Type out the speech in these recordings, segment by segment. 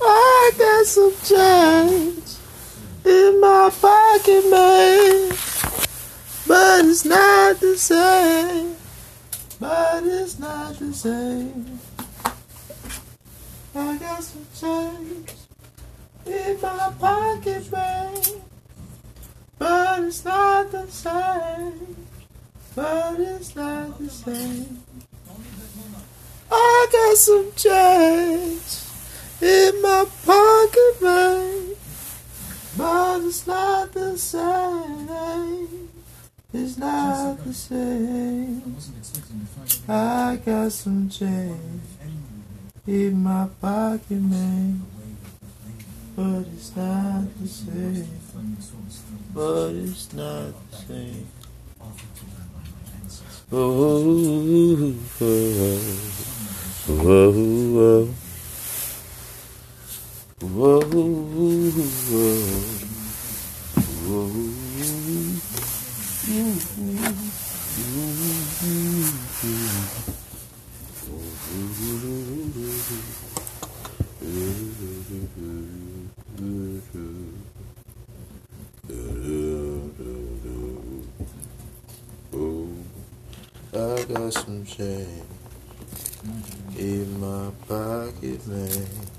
I got some change in my pocket, man. But it's not the same. But it's not the same. I got some change in my pocket, man. But it's not the same. But it's not the same. I got some change in my pocket, man. But it's not the same. It's not the same. I got some change in my pocket, man. But it's not the same. But it's not the same. Oh, oh, oh, oh, oh, I got some change in my pocket, man.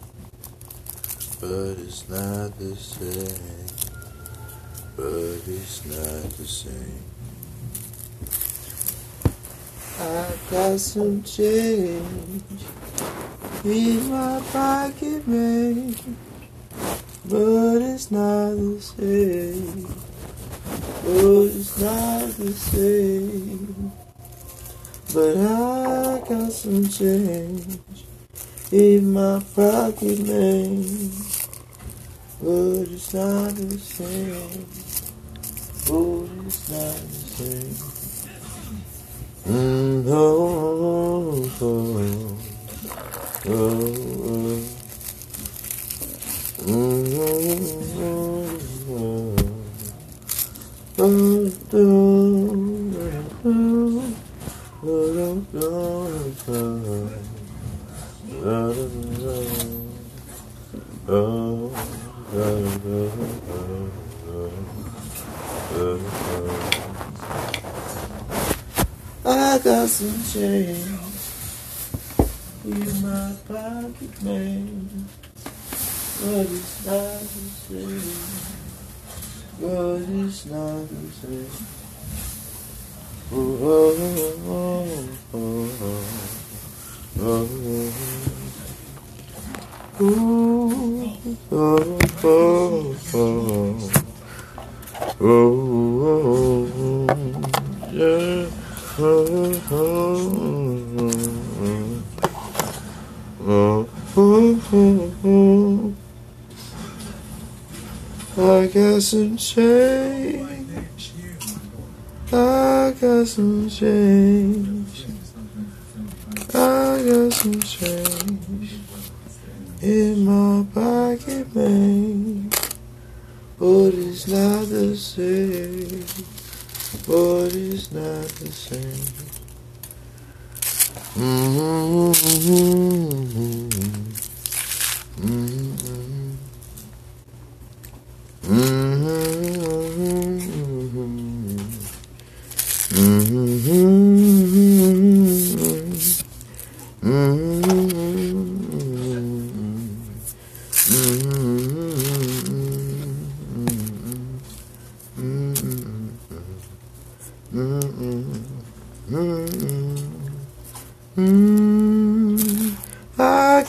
But it's not the same. But it's not the same. I got some change in my pocket, man. But it's not the same. But it's not the same. But I got some change in my pocket, man. But it's not the same. But it's not the same. Mm, oh, oh, oh, oh, oh. Mm, oh, oh, oh. Oh, oh, oh, oh. I got some change in my pocket, man. But it's not the same. But it's not the same. Oh, oh, oh, oh, oh, oh, oh. Oh, oh, oh, oh, oh, yeah. Oh, oh, oh, oh, oh, oh. I got some change. I got some change. I got some change in my pocket, man. But it's not the same. But it's not the same. Mm-hmm. Mm-hmm. I got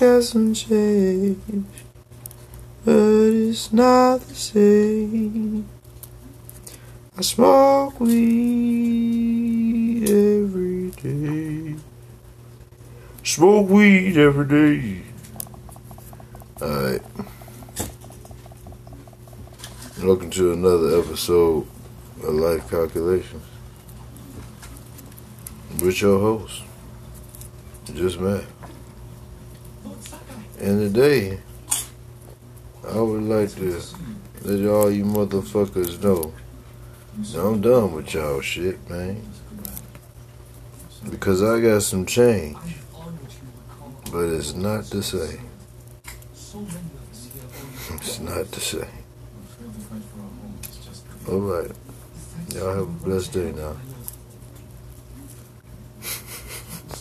some changed, but it's not the same. I smoke weed every day. Smoke weed every day. Alright. Welcome to another episode of Life Calculations. With your host, Just Matt. And today, I would like to let all you motherfuckers know that I'm done with y'all shit, man. Because I got some change, but it's not the same. It's not the same. All right. Y'all have a blessed day now.